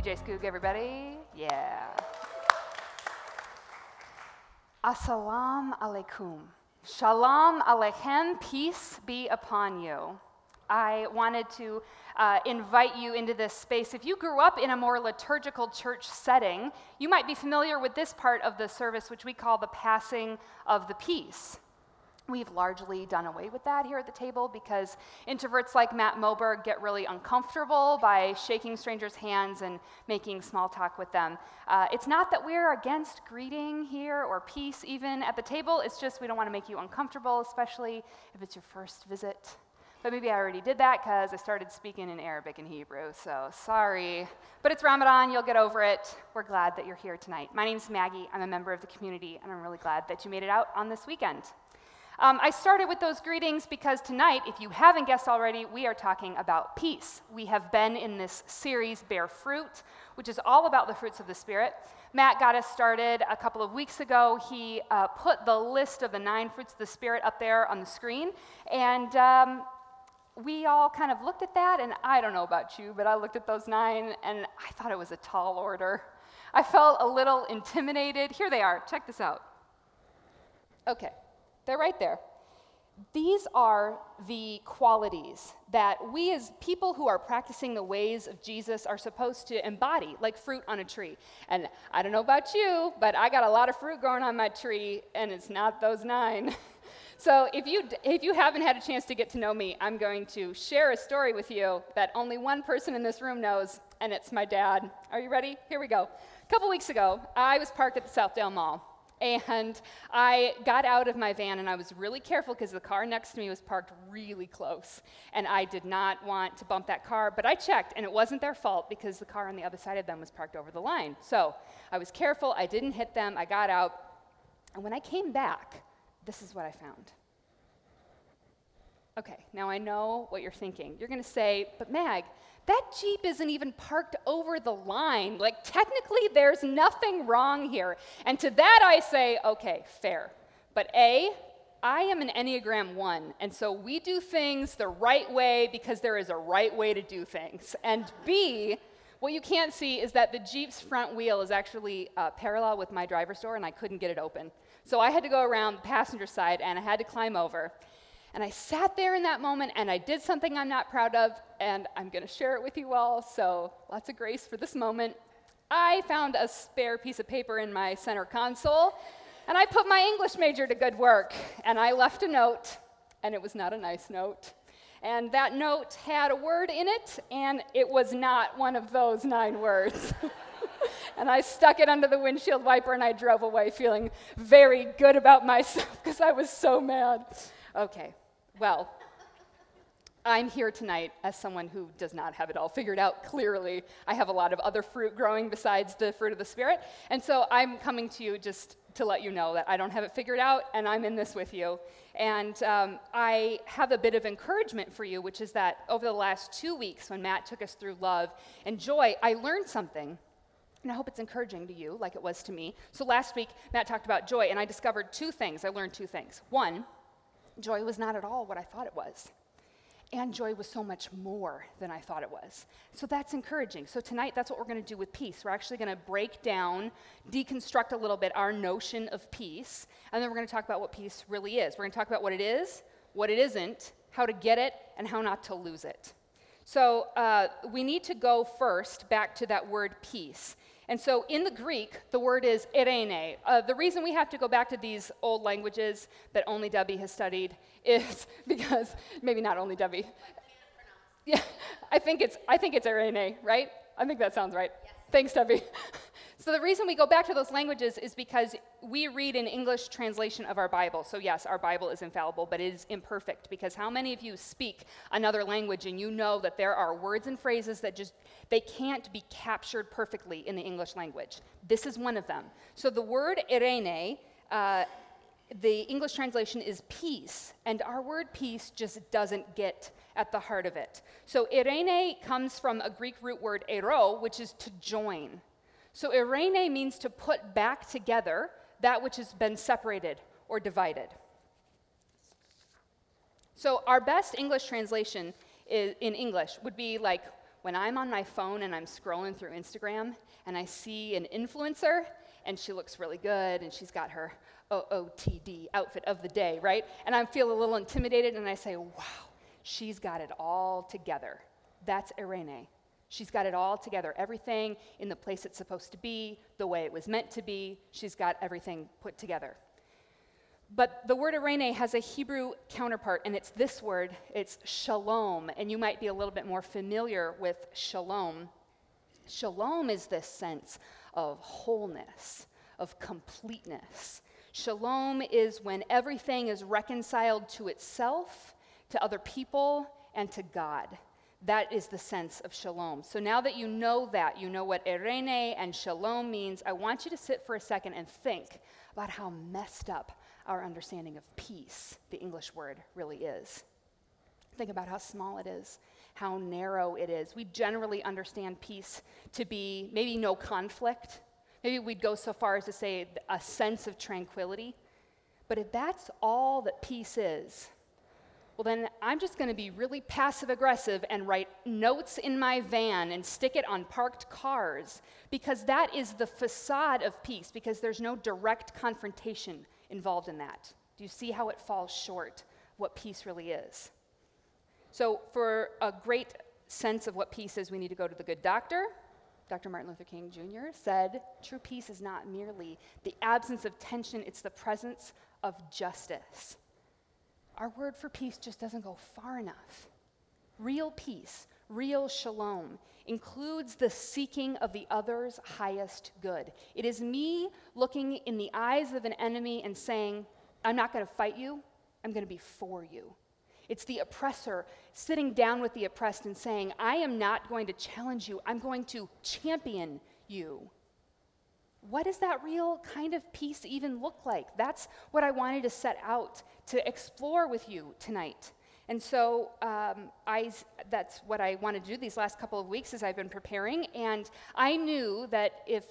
DJ Skoog, everybody. Yeah. Assalamu alaikum. Shalom aleichem, peace be upon you. I wanted to uh, invite you into this space. If you grew up in a more liturgical church setting, you might be familiar with this part of the service, which we call the passing of the peace. We've largely done away with that here at the table because introverts like Matt Moberg get really uncomfortable by shaking strangers' hands and making small talk with them. Uh, it's not that we're against greeting here or peace even at the table, it's just we don't want to make you uncomfortable, especially if it's your first visit. But maybe I already did that because I started speaking in Arabic and Hebrew, so sorry. But it's Ramadan, you'll get over it. We're glad that you're here tonight. My name's Maggie, I'm a member of the community, and I'm really glad that you made it out on this weekend. Um, I started with those greetings because tonight, if you haven't guessed already, we are talking about peace. We have been in this series, Bear Fruit, which is all about the fruits of the Spirit. Matt got us started a couple of weeks ago. He uh, put the list of the nine fruits of the Spirit up there on the screen, and um, we all kind of looked at that, and I don't know about you, but I looked at those nine, and I thought it was a tall order. I felt a little intimidated. Here they are. Check this out. Okay. They're right there. These are the qualities that we, as people who are practicing the ways of Jesus, are supposed to embody, like fruit on a tree. And I don't know about you, but I got a lot of fruit growing on my tree, and it's not those nine. so if you, if you haven't had a chance to get to know me, I'm going to share a story with you that only one person in this room knows, and it's my dad. Are you ready? Here we go. A couple weeks ago, I was parked at the Southdale Mall. And I got out of my van and I was really careful because the car next to me was parked really close. And I did not want to bump that car, but I checked and it wasn't their fault because the car on the other side of them was parked over the line. So I was careful, I didn't hit them, I got out. And when I came back, this is what I found. Okay, now I know what you're thinking. You're going to say, but Mag, that Jeep isn't even parked over the line. Like, technically, there's nothing wrong here. And to that, I say, okay, fair. But A, I am an Enneagram 1, and so we do things the right way because there is a right way to do things. And B, what you can't see is that the Jeep's front wheel is actually uh, parallel with my driver's door, and I couldn't get it open. So I had to go around the passenger side, and I had to climb over. And I sat there in that moment and I did something I'm not proud of, and I'm going to share it with you all. So, lots of grace for this moment. I found a spare piece of paper in my center console, and I put my English major to good work. And I left a note, and it was not a nice note. And that note had a word in it, and it was not one of those nine words. and I stuck it under the windshield wiper and I drove away feeling very good about myself because I was so mad. Okay, well, I'm here tonight as someone who does not have it all figured out clearly. I have a lot of other fruit growing besides the fruit of the Spirit. And so I'm coming to you just to let you know that I don't have it figured out and I'm in this with you. And um, I have a bit of encouragement for you, which is that over the last two weeks, when Matt took us through love and joy, I learned something. And I hope it's encouraging to you, like it was to me. So last week, Matt talked about joy, and I discovered two things. I learned two things. One, Joy was not at all what I thought it was. And joy was so much more than I thought it was. So that's encouraging. So tonight, that's what we're going to do with peace. We're actually going to break down, deconstruct a little bit our notion of peace, and then we're going to talk about what peace really is. We're going to talk about what it is, what it isn't, how to get it, and how not to lose it. So uh, we need to go first back to that word peace. And so in the Greek, the word is eirene. Uh, the reason we have to go back to these old languages that only Debbie has studied is because, maybe not only Debbie. Yeah, I think it's, I think it's eirene, right? I think that sounds right. Yes. Thanks, Debbie. So, the reason we go back to those languages is because we read an English translation of our Bible. So, yes, our Bible is infallible, but it is imperfect because how many of you speak another language and you know that there are words and phrases that just they can't be captured perfectly in the English language? This is one of them. So, the word eirene uh, the English translation is peace, and our word peace just doesn't get at the heart of it. So, eirene comes from a Greek root word eiro, which is to join. So eirene means to put back together that which has been separated or divided. So our best English translation is, in English would be like when I'm on my phone and I'm scrolling through Instagram and I see an influencer and she looks really good and she's got her OOTD outfit of the day, right? And I feel a little intimidated and I say, wow, she's got it all together. That's eirene. She's got it all together, everything in the place it's supposed to be, the way it was meant to be. She's got everything put together. But the word eirene has a Hebrew counterpart, and it's this word it's shalom. And you might be a little bit more familiar with shalom. Shalom is this sense of wholeness, of completeness. Shalom is when everything is reconciled to itself, to other people, and to God. That is the sense of shalom. So now that you know that, you know what eirene and shalom means, I want you to sit for a second and think about how messed up our understanding of peace, the English word, really is. Think about how small it is, how narrow it is. We generally understand peace to be maybe no conflict. Maybe we'd go so far as to say a sense of tranquility. But if that's all that peace is, well, then I'm just going to be really passive aggressive and write notes in my van and stick it on parked cars because that is the facade of peace, because there's no direct confrontation involved in that. Do you see how it falls short what peace really is? So, for a great sense of what peace is, we need to go to the good doctor. Dr. Martin Luther King Jr. said, True peace is not merely the absence of tension, it's the presence of justice. Our word for peace just doesn't go far enough. Real peace, real shalom, includes the seeking of the other's highest good. It is me looking in the eyes of an enemy and saying, I'm not going to fight you, I'm going to be for you. It's the oppressor sitting down with the oppressed and saying, I am not going to challenge you, I'm going to champion you. What does that real kind of peace even look like? That's what I wanted to set out to explore with you tonight. And so um, I, that's what I wanted to do these last couple of weeks as I've been preparing. And I knew that if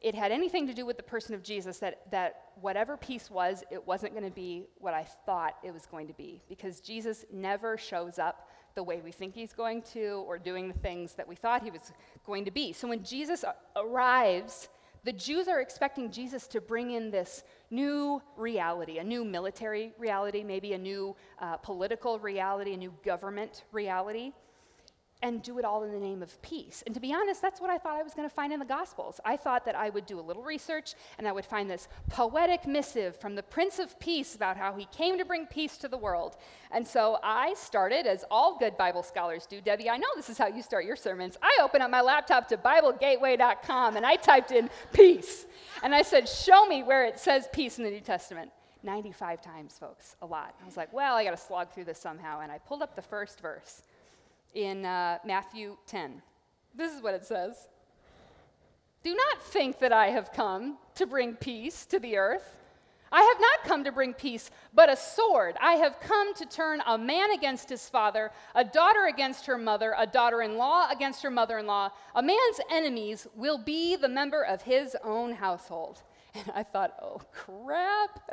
it had anything to do with the person of Jesus, that, that whatever peace was, it wasn't going to be what I thought it was going to be. Because Jesus never shows up the way we think he's going to or doing the things that we thought he was going to be. So when Jesus arrives, the Jews are expecting Jesus to bring in this new reality, a new military reality, maybe a new uh, political reality, a new government reality and do it all in the name of peace. And to be honest, that's what I thought I was going to find in the Gospels. I thought that I would do a little research and I would find this poetic missive from the Prince of Peace about how he came to bring peace to the world. And so I started, as all good Bible scholars do. Debbie, I know this is how you start your sermons. I opened up my laptop to BibleGateway.com and I typed in peace. And I said, Show me where it says peace in the New Testament. 95 times, folks, a lot. I was like, well, I got to slog through this somehow. And I pulled up the first verse in uh, Matthew 10. This is what it says Do not think that I have come to bring peace to the earth. I have not come to bring peace, but a sword. I have come to turn a man against his father, a daughter against her mother, a daughter in law against her mother in law. A man's enemies will be the member of his own household. And I thought, oh crap,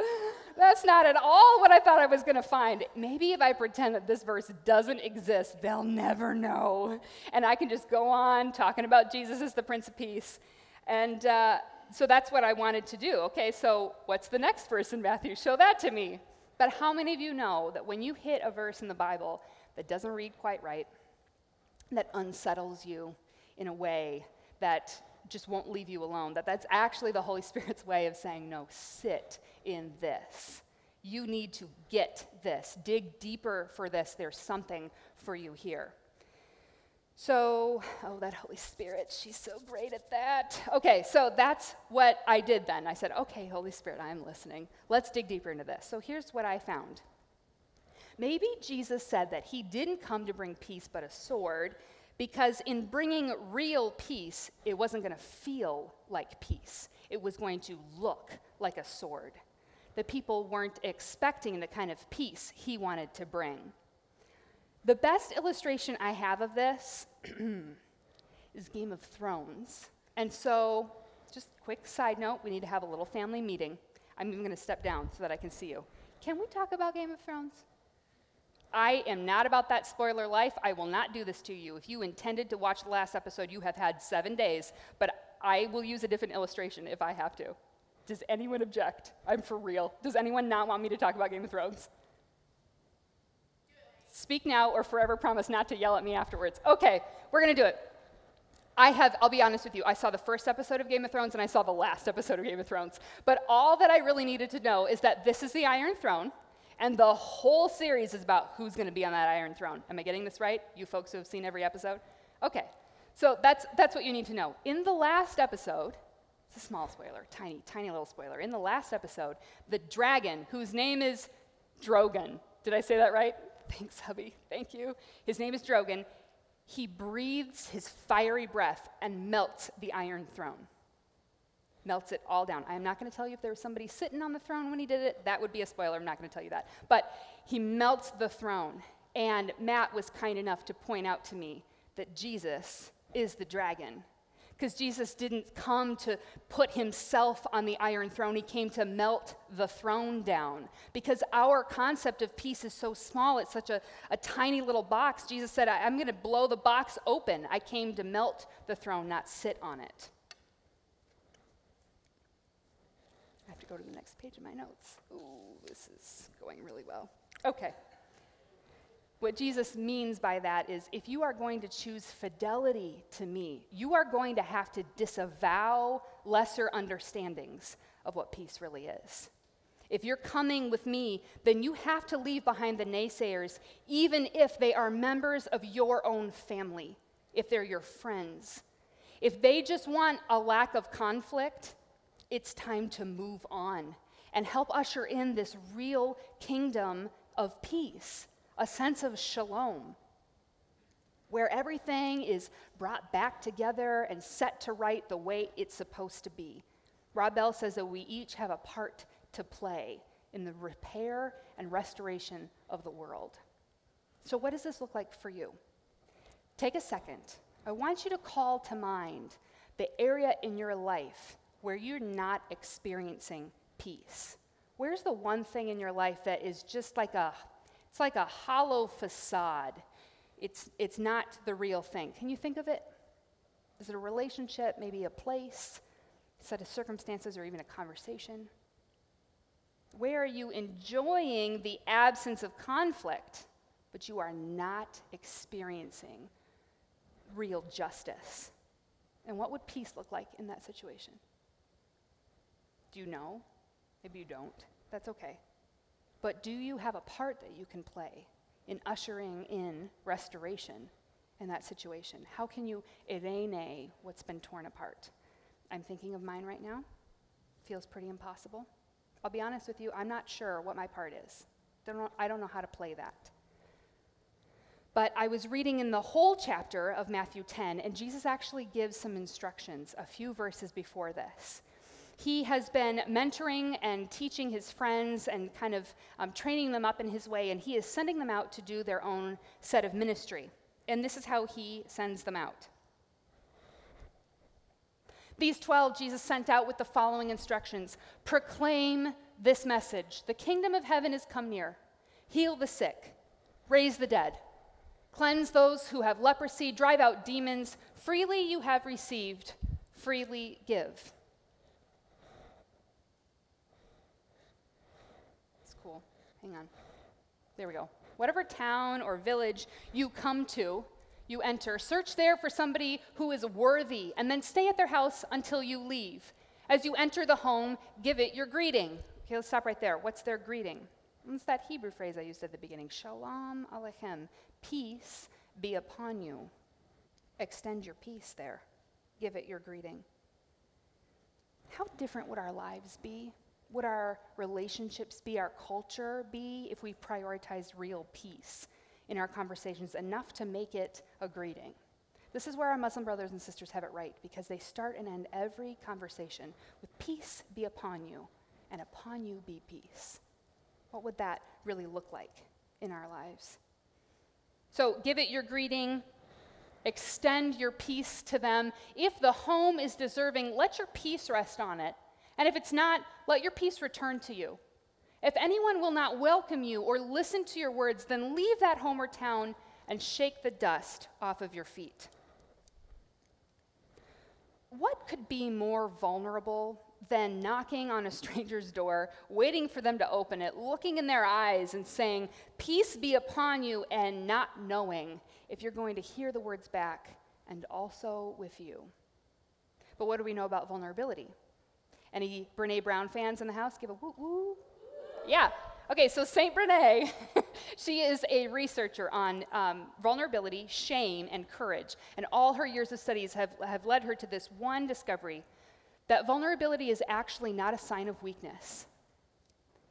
that's not at all what I thought I was going to find. Maybe if I pretend that this verse doesn't exist, they'll never know. And I can just go on talking about Jesus as the Prince of Peace. And uh, so that's what I wanted to do. Okay, so what's the next verse in Matthew? Show that to me. But how many of you know that when you hit a verse in the Bible that doesn't read quite right, that unsettles you in a way that just won't leave you alone. That that's actually the Holy Spirit's way of saying, no, sit in this. You need to get this. Dig deeper for this. There's something for you here. So, oh, that Holy Spirit, she's so great at that. Okay, so that's what I did then. I said, okay, Holy Spirit, I'm listening. Let's dig deeper into this. So here's what I found. Maybe Jesus said that he didn't come to bring peace but a sword, because in bringing real peace, it wasn't going to feel like peace. It was going to look like a sword. The people weren't expecting the kind of peace he wanted to bring. The best illustration I have of this is Game of Thrones. And so, just quick side note, we need to have a little family meeting. I'm even going to step down so that I can see you. Can we talk about Game of Thrones? I am not about that spoiler life. I will not do this to you. If you intended to watch the last episode, you have had seven days, but I will use a different illustration if I have to. Does anyone object? I'm for real. Does anyone not want me to talk about Game of Thrones? Speak now or forever promise not to yell at me afterwards. Okay, we're to do it. I have, I'll be honest with you, I saw the first episode of Game of Thrones and I saw the last episode of Game of Thrones. But all that I really needed to know is that this is the Iron Throne, and the whole series is about who's going to be on that Iron Throne. Am I getting this right? You folks who have seen every episode? Okay, so that's, that's what you need to know. In the last episode, it's a small spoiler, tiny, tiny little spoiler. In the last episode, the dragon, whose name is Drogon, did I say that right? Thanks, hubby. Thank you. His name is Drogon. He breathes his fiery breath and melts the iron throne. Melts it all down. I am not going to tell you if there was somebody sitting on the throne when he did it. That would be a spoiler. I'm not going to tell you that. But he melts the throne. And Matt was kind enough to point out to me that Jesus is the dragon because Jesus didn't come to put himself on the iron throne, he came to melt the throne down. Because our concept of peace is so small, it's such a, a tiny little box. Jesus said, I'm going to blow the box open. I came to melt the throne, not sit on it. I have to go to the next page of my notes. Ooh, this is going really well. Okay. What Jesus means by that is if you are going to choose fidelity to me, you are going to have to disavow lesser understandings of what peace really is. If you're coming with me, then you have to leave behind the naysayers, even if they are members of your own family, if they're your friends. If they just want a lack of conflict, it's time to move on and help usher in this real kingdom of peace a sense of shalom, where everything is brought back together and set to right the way it's supposed to be. Rob Bell says that we each have a part to play in the repair and restoration of the world. So, what does this look like for you? Take a second. I want you to call to mind the area in your life where you're not experiencing peace. Where's the one thing in your life that is just like a it's like a hollow facade. It's, it's not the real thing. Can you think of it? Is it a relationship, maybe a place, set of circumstances, or even a conversation? Where are you enjoying the absence of conflict, but you are not experiencing real justice? And what would peace look like in that situation? Do you know? Maybe you don't. That's okay. But do you have a part that you can play in ushering in restoration in that situation? How can you eirene what's been torn apart? I'm thinking of mine right now. Feels pretty impossible. I'll be honest with you, I'm not sure what my part is. I don't know how to play that. But I was reading in the whole chapter of Matthew 10, and Jesus actually gives some instructions a few verses before this. He has been mentoring and teaching his friends and kind of um, training them up in his way, and he is sending them out to do their own set of ministry. And this is how he sends them out. These 12 Jesus sent out with the following instructions Proclaim this message The kingdom of heaven is come near. Heal the sick, raise the dead, cleanse those who have leprosy, drive out demons. Freely you have received, freely give. Hang on. There we go. Whatever town or village you come to, you enter, search there for somebody who is worthy, and then stay at their house until you leave. As you enter the home, give it your greeting. Okay, let's stop right there. What's their greeting? It's that Hebrew phrase I used at the beginning Shalom Aleichem. Peace be upon you. Extend your peace there. Give it your greeting. How different would our lives be would our relationships be, our culture be, if we prioritize real peace in our conversations enough to make it a greeting? This is where our Muslim brothers and sisters have it right because they start and end every conversation with peace be upon you, and upon you be peace. What would that really look like in our lives? So give it your greeting, extend your peace to them. If the home is deserving, let your peace rest on it and if it's not, let your peace return to you. If anyone will not welcome you or listen to your words, then leave that home or town and shake the dust off of your feet. What could be more vulnerable than knocking on a stranger's door, waiting for them to open it, looking in their eyes and saying, Peace be upon you, and not knowing if you're going to hear the words back and also with you? But what do we know about vulnerability? Any Brene Brown fans in the house? Give a woo woo. Yeah. Okay, so St. Brene, she is a researcher on um, vulnerability, shame, and courage. And all her years of studies have, have led her to this one discovery that vulnerability is actually not a sign of weakness.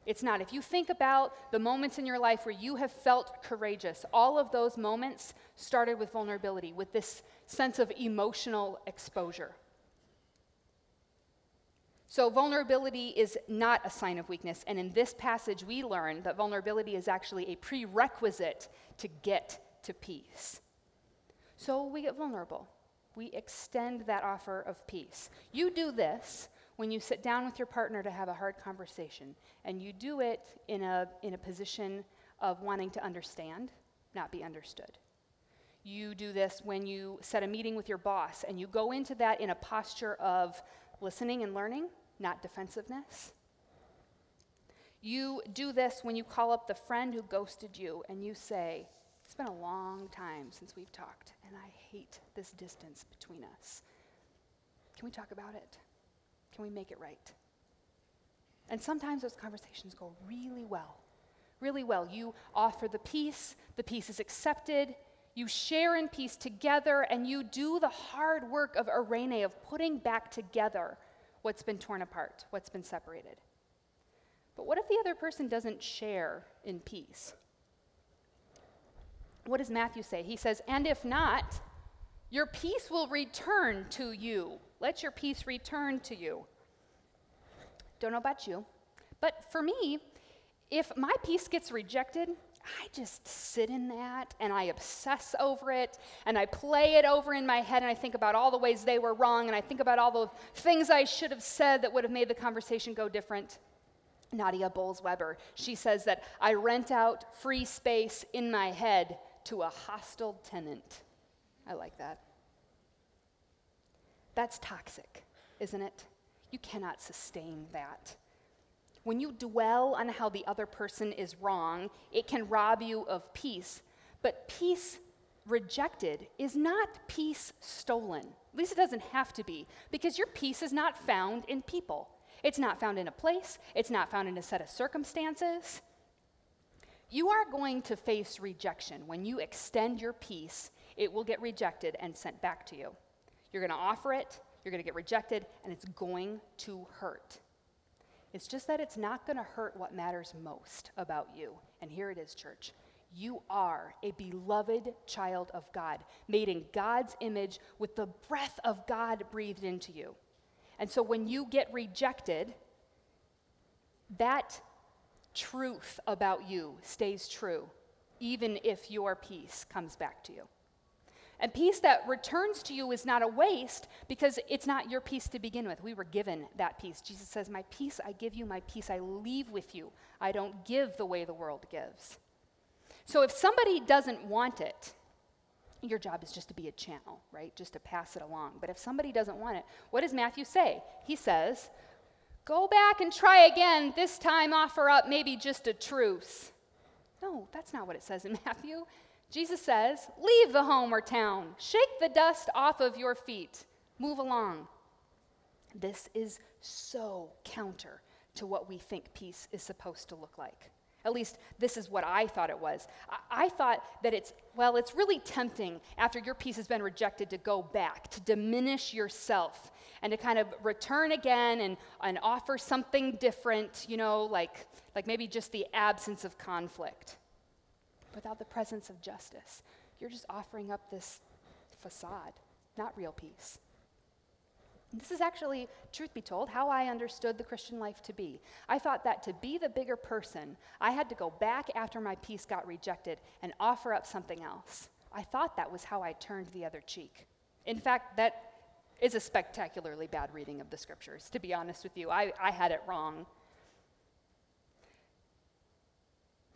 It's not. If you think about the moments in your life where you have felt courageous, all of those moments started with vulnerability, with this sense of emotional exposure. So, vulnerability is not a sign of weakness. And in this passage, we learn that vulnerability is actually a prerequisite to get to peace. So, we get vulnerable. We extend that offer of peace. You do this when you sit down with your partner to have a hard conversation, and you do it in a, in a position of wanting to understand, not be understood. You do this when you set a meeting with your boss, and you go into that in a posture of listening and learning not defensiveness. You do this when you call up the friend who ghosted you and you say, It's been a long time since we've talked, and I hate this distance between us. Can we talk about it? Can we make it right? And sometimes those conversations go really well. Really well. You offer the peace, the peace is accepted, you share in peace together, and you do the hard work of eirene, of putting back together what's been torn apart, what's been separated. But what if the other person doesn't share in peace? What does Matthew say? He says, And if not, your peace will return to you. Let your peace return to you. Don't know about you, but for me, if my peace gets rejected, I just sit in that and I obsess over it and I play it over in my head and I think about all the ways they were wrong and I think about all the things I should have said that would have made the conversation go different. Nadia Bolz-Weber, she says that I rent out free space in my head to a hostile tenant. I like that. That's toxic, isn't it? You cannot sustain that. When you dwell on how the other person is wrong, it can rob you of peace. But peace rejected is not peace stolen. At least it doesn't have to be, because your peace is not found in people. It's not found in a place, it's not found in a set of circumstances. You are going to face rejection. When you extend your peace, it will get rejected and sent back to you. You're going to offer it, you're going to get rejected, and it's going to hurt. It's just that it's not going to hurt what matters most about you. And here it is, church. You are a beloved child of God, made in God's image with the breath of God breathed into you. And so when you get rejected, that truth about you stays true, even if your peace comes back to you. And peace that returns to you is not a waste because it's not your peace to begin with. We were given that peace. Jesus says, My peace I give you, my peace I leave with you. I don't give the way the world gives. So if somebody doesn't want it, your job is just to be a channel, right? Just to pass it along. But if somebody doesn't want it, what does Matthew say? He says, Go back and try again. This time offer up maybe just a truce. No, that's not what it says in Matthew. Jesus says, Leave the home or town, shake the dust off of your feet, move along. This is so counter to what we think peace is supposed to look like. At least this is what I thought it was. I, I, thought that it's, well, it's really tempting after your peace has been rejected to go back, to diminish yourself, and to kind of return again and, and offer something different, you know, like, like maybe just the absence of conflict without the presence of justice. You're just offering up this facade, not real peace. This is actually, truth be told, how I understood the Christian life to be. I thought that to be the bigger person, I had to go back after my peace got rejected and offer up something else. I thought that was how I turned the other cheek. In fact, that is a spectacularly bad reading of the scriptures, to be honest with you. I, I had it wrong.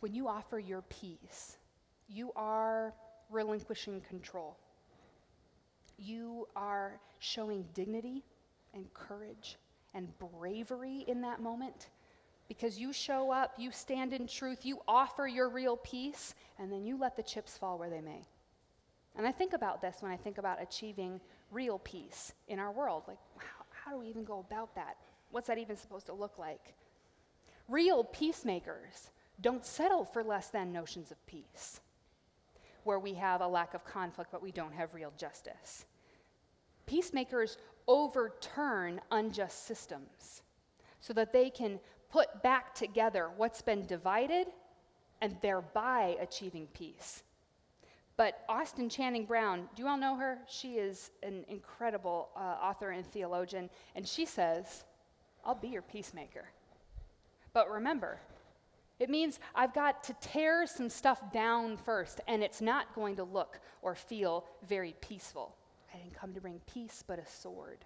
When you offer your peace, you are relinquishing control. You are showing dignity and courage and bravery in that moment because you show up, you stand in truth, you offer your real peace, and then you let the chips fall where they may. And I think about this when I think about achieving real peace in our world. Like, how, how do we even go about that? What's that even supposed to look like? Real peacemakers don't settle for less than notions of peace, where we have a lack of conflict, but we don't have real justice. Peacemakers overturn unjust systems so that they can put back together what's been divided and thereby achieving peace. But Austin Channing Brown, do you all know her? She is an incredible uh, author and theologian, and she says, I'll be your peacemaker. But remember, it means I've got to tear some stuff down first, and it's not going to look or feel very peaceful. I didn't come to bring peace, but a sword.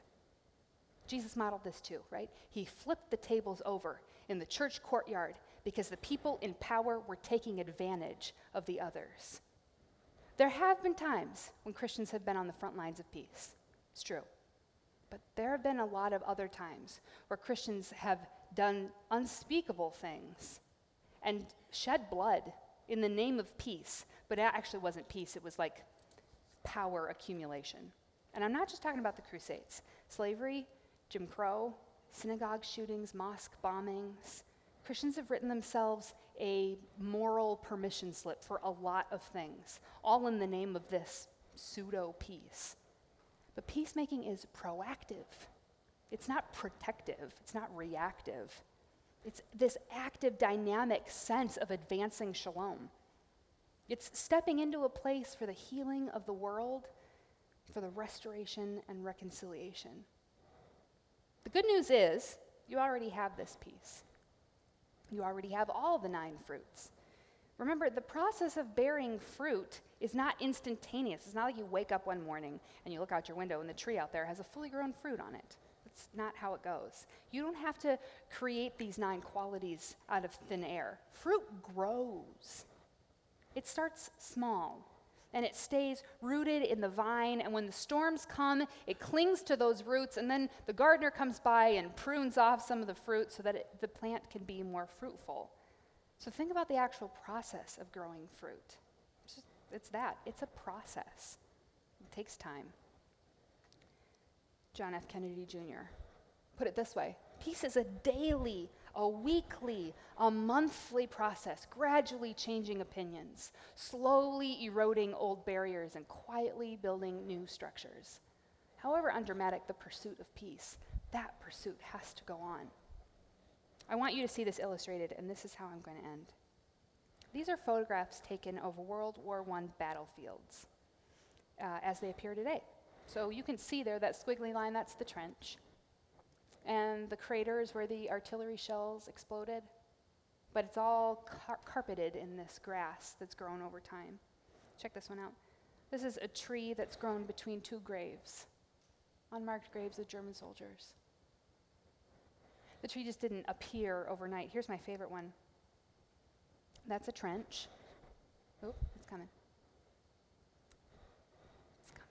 Jesus modeled this too, right? He flipped the tables over in the church courtyard because the people in power were taking advantage of the others. There have been times when Christians have been on the front lines of peace. It's true. But there have been a lot of other times where Christians have done unspeakable things and shed blood in the name of peace. But it actually wasn't peace, it was like power accumulation. And I'm not just talking about the Crusades slavery, Jim Crow, synagogue shootings, mosque bombings. Christians have written themselves a moral permission slip for a lot of things, all in the name of this pseudo peace. But peacemaking is proactive, it's not protective, it's not reactive. It's this active, dynamic sense of advancing shalom. It's stepping into a place for the healing of the world, for the restoration and reconciliation. The good news is, you already have this peace. You already have all the nine fruits. Remember, the process of bearing fruit is not instantaneous. It's not like you wake up one morning and you look out your window and the tree out there has a fully grown fruit on it. That's not how it goes. You don't have to create these nine qualities out of thin air. Fruit grows, it starts small and it stays rooted in the vine. And when the storms come, it clings to those roots. And then the gardener comes by and prunes off some of the fruit so that it, the plant can be more fruitful. So think about the actual process of growing fruit. It's, just, it's that, it's a process. It takes time. John F. Kennedy Jr. put it this way peace is a daily, a weekly, a monthly process, gradually changing opinions, slowly eroding old barriers, and quietly building new structures. However undramatic the pursuit of peace, that pursuit has to go on. I want you to see this illustrated, and this is how I'm going to end. These are photographs taken of World War I battlefields uh, as they appear today. So you can see there that squiggly line, that's the trench. And the crater is where the artillery shells exploded. But it's all car- carpeted in this grass that's grown over time. Check this one out. This is a tree that's grown between two graves, unmarked graves of German soldiers. The tree just didn't appear overnight. Here's my favorite one. That's a trench. Oh, it's coming. It's coming.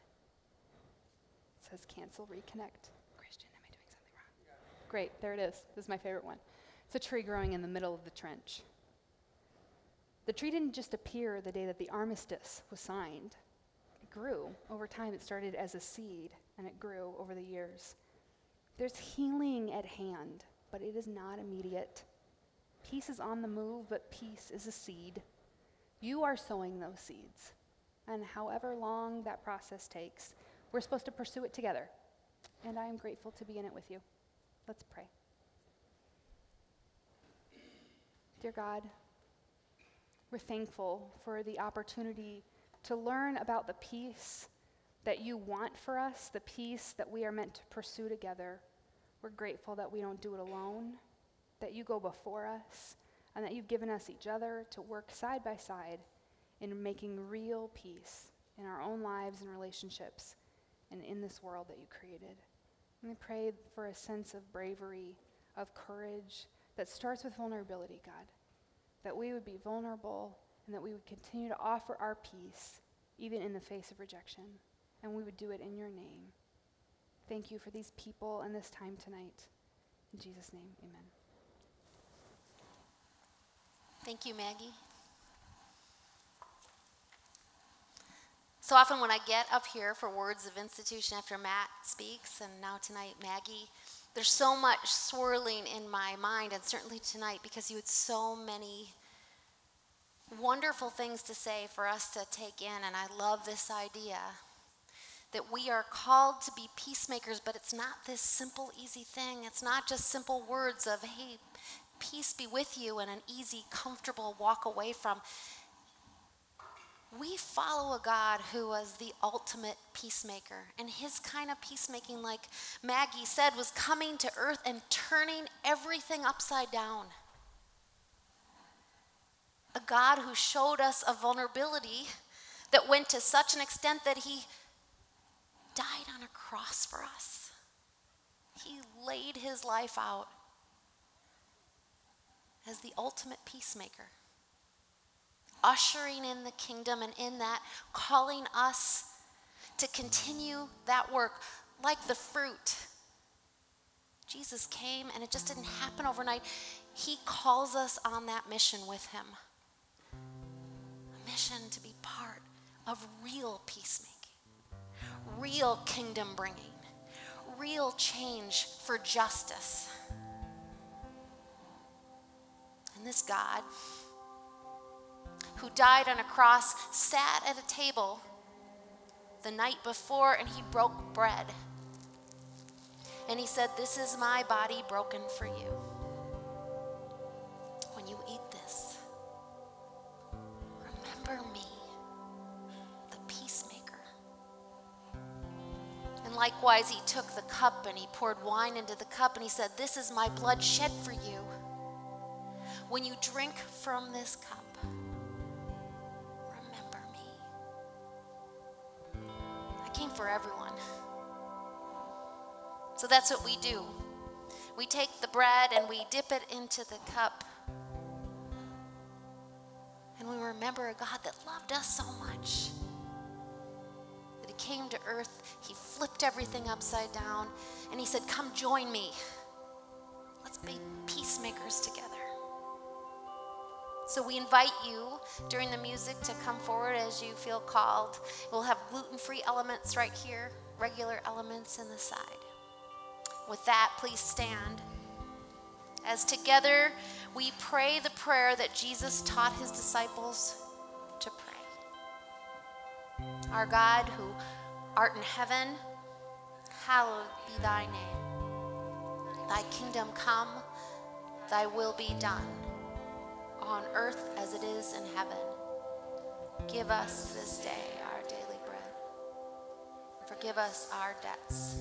It says cancel, reconnect. Christian, am I doing something wrong? Great, there it is. This is my favorite one. It's a tree growing in the middle of the trench. The tree didn't just appear the day that the armistice was signed. It grew. Over time, it started as a seed, and it grew over the years. There's healing at hand but it is not immediate. Peace is on the move, but peace is a seed. You are sowing those seeds. And however long that process takes, we're supposed to pursue it together. And I am grateful to be in it with you. Let's pray. Dear God, we're thankful for the opportunity to learn about the peace that you want for us, the peace that we are meant to pursue together. We're grateful that we don't do it alone, that you go before us, and that you've given us each other to work side by side in making real peace in our own lives and relationships and in this world that you created. And pray for a sense of bravery, of courage that starts with vulnerability, God. that we would be vulnerable and that we would continue to offer our peace, even in the face of rejection. And we would do it in your name. Thank you for these people and this time tonight. In Jesus' name, amen. Thank you, Maggie. So often, when I get up here for words of institution after Matt speaks, and now tonight, Maggie, there's so much swirling in my mind, and certainly tonight, because you had so many wonderful things to say for us to take in, and I love this idea that we are called to be peacemakers, but it's not this simple, easy thing. It's not just simple words of, hey, peace be with you, and an easy, comfortable walk away from. We follow a God who was the ultimate peacemaker. And his kind of peacemaking, like Maggie said, was coming to earth and turning everything upside down. A God who showed us a vulnerability that went to such an extent that he died on a cross for us. He laid his life out as the ultimate peacemaker, ushering in the kingdom and in that calling us to continue that work like the fruit. Jesus came and it just didn't happen overnight. He calls us on that mission with him. A mission to be part of real peacemaking real kingdom bringing, real change for justice. And this God, who died on a cross, sat at a table the night before and he broke bread. And he said, This is my body broken for you. When you eat this, remember me. The peacemaker. And likewise, he took the cup and he poured wine into the cup and he said, This is my blood shed for you. When you drink from this cup, for everyone. So that's what we do. We take the bread and we dip it into the cup. And we remember a God that loved us so much that He came to earth, he flipped everything upside down, and he said, Come join me. Let's be peacemakers together. So we invite you during the music to come forward as you feel called. We'll have gluten free elements right here, regular elements in the side. With that, please stand. As together we pray the prayer that Jesus taught his disciples to pray. Our God who art in heaven, hallowed be thy name. Thy kingdom come, thy will be done, on earth as it is in heaven. Give us this day our daily bread. Forgive us our debts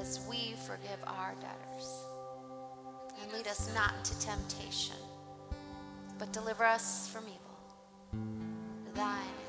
as we forgive our debtors. And lead us not to temptation, but deliver us from evil. Thine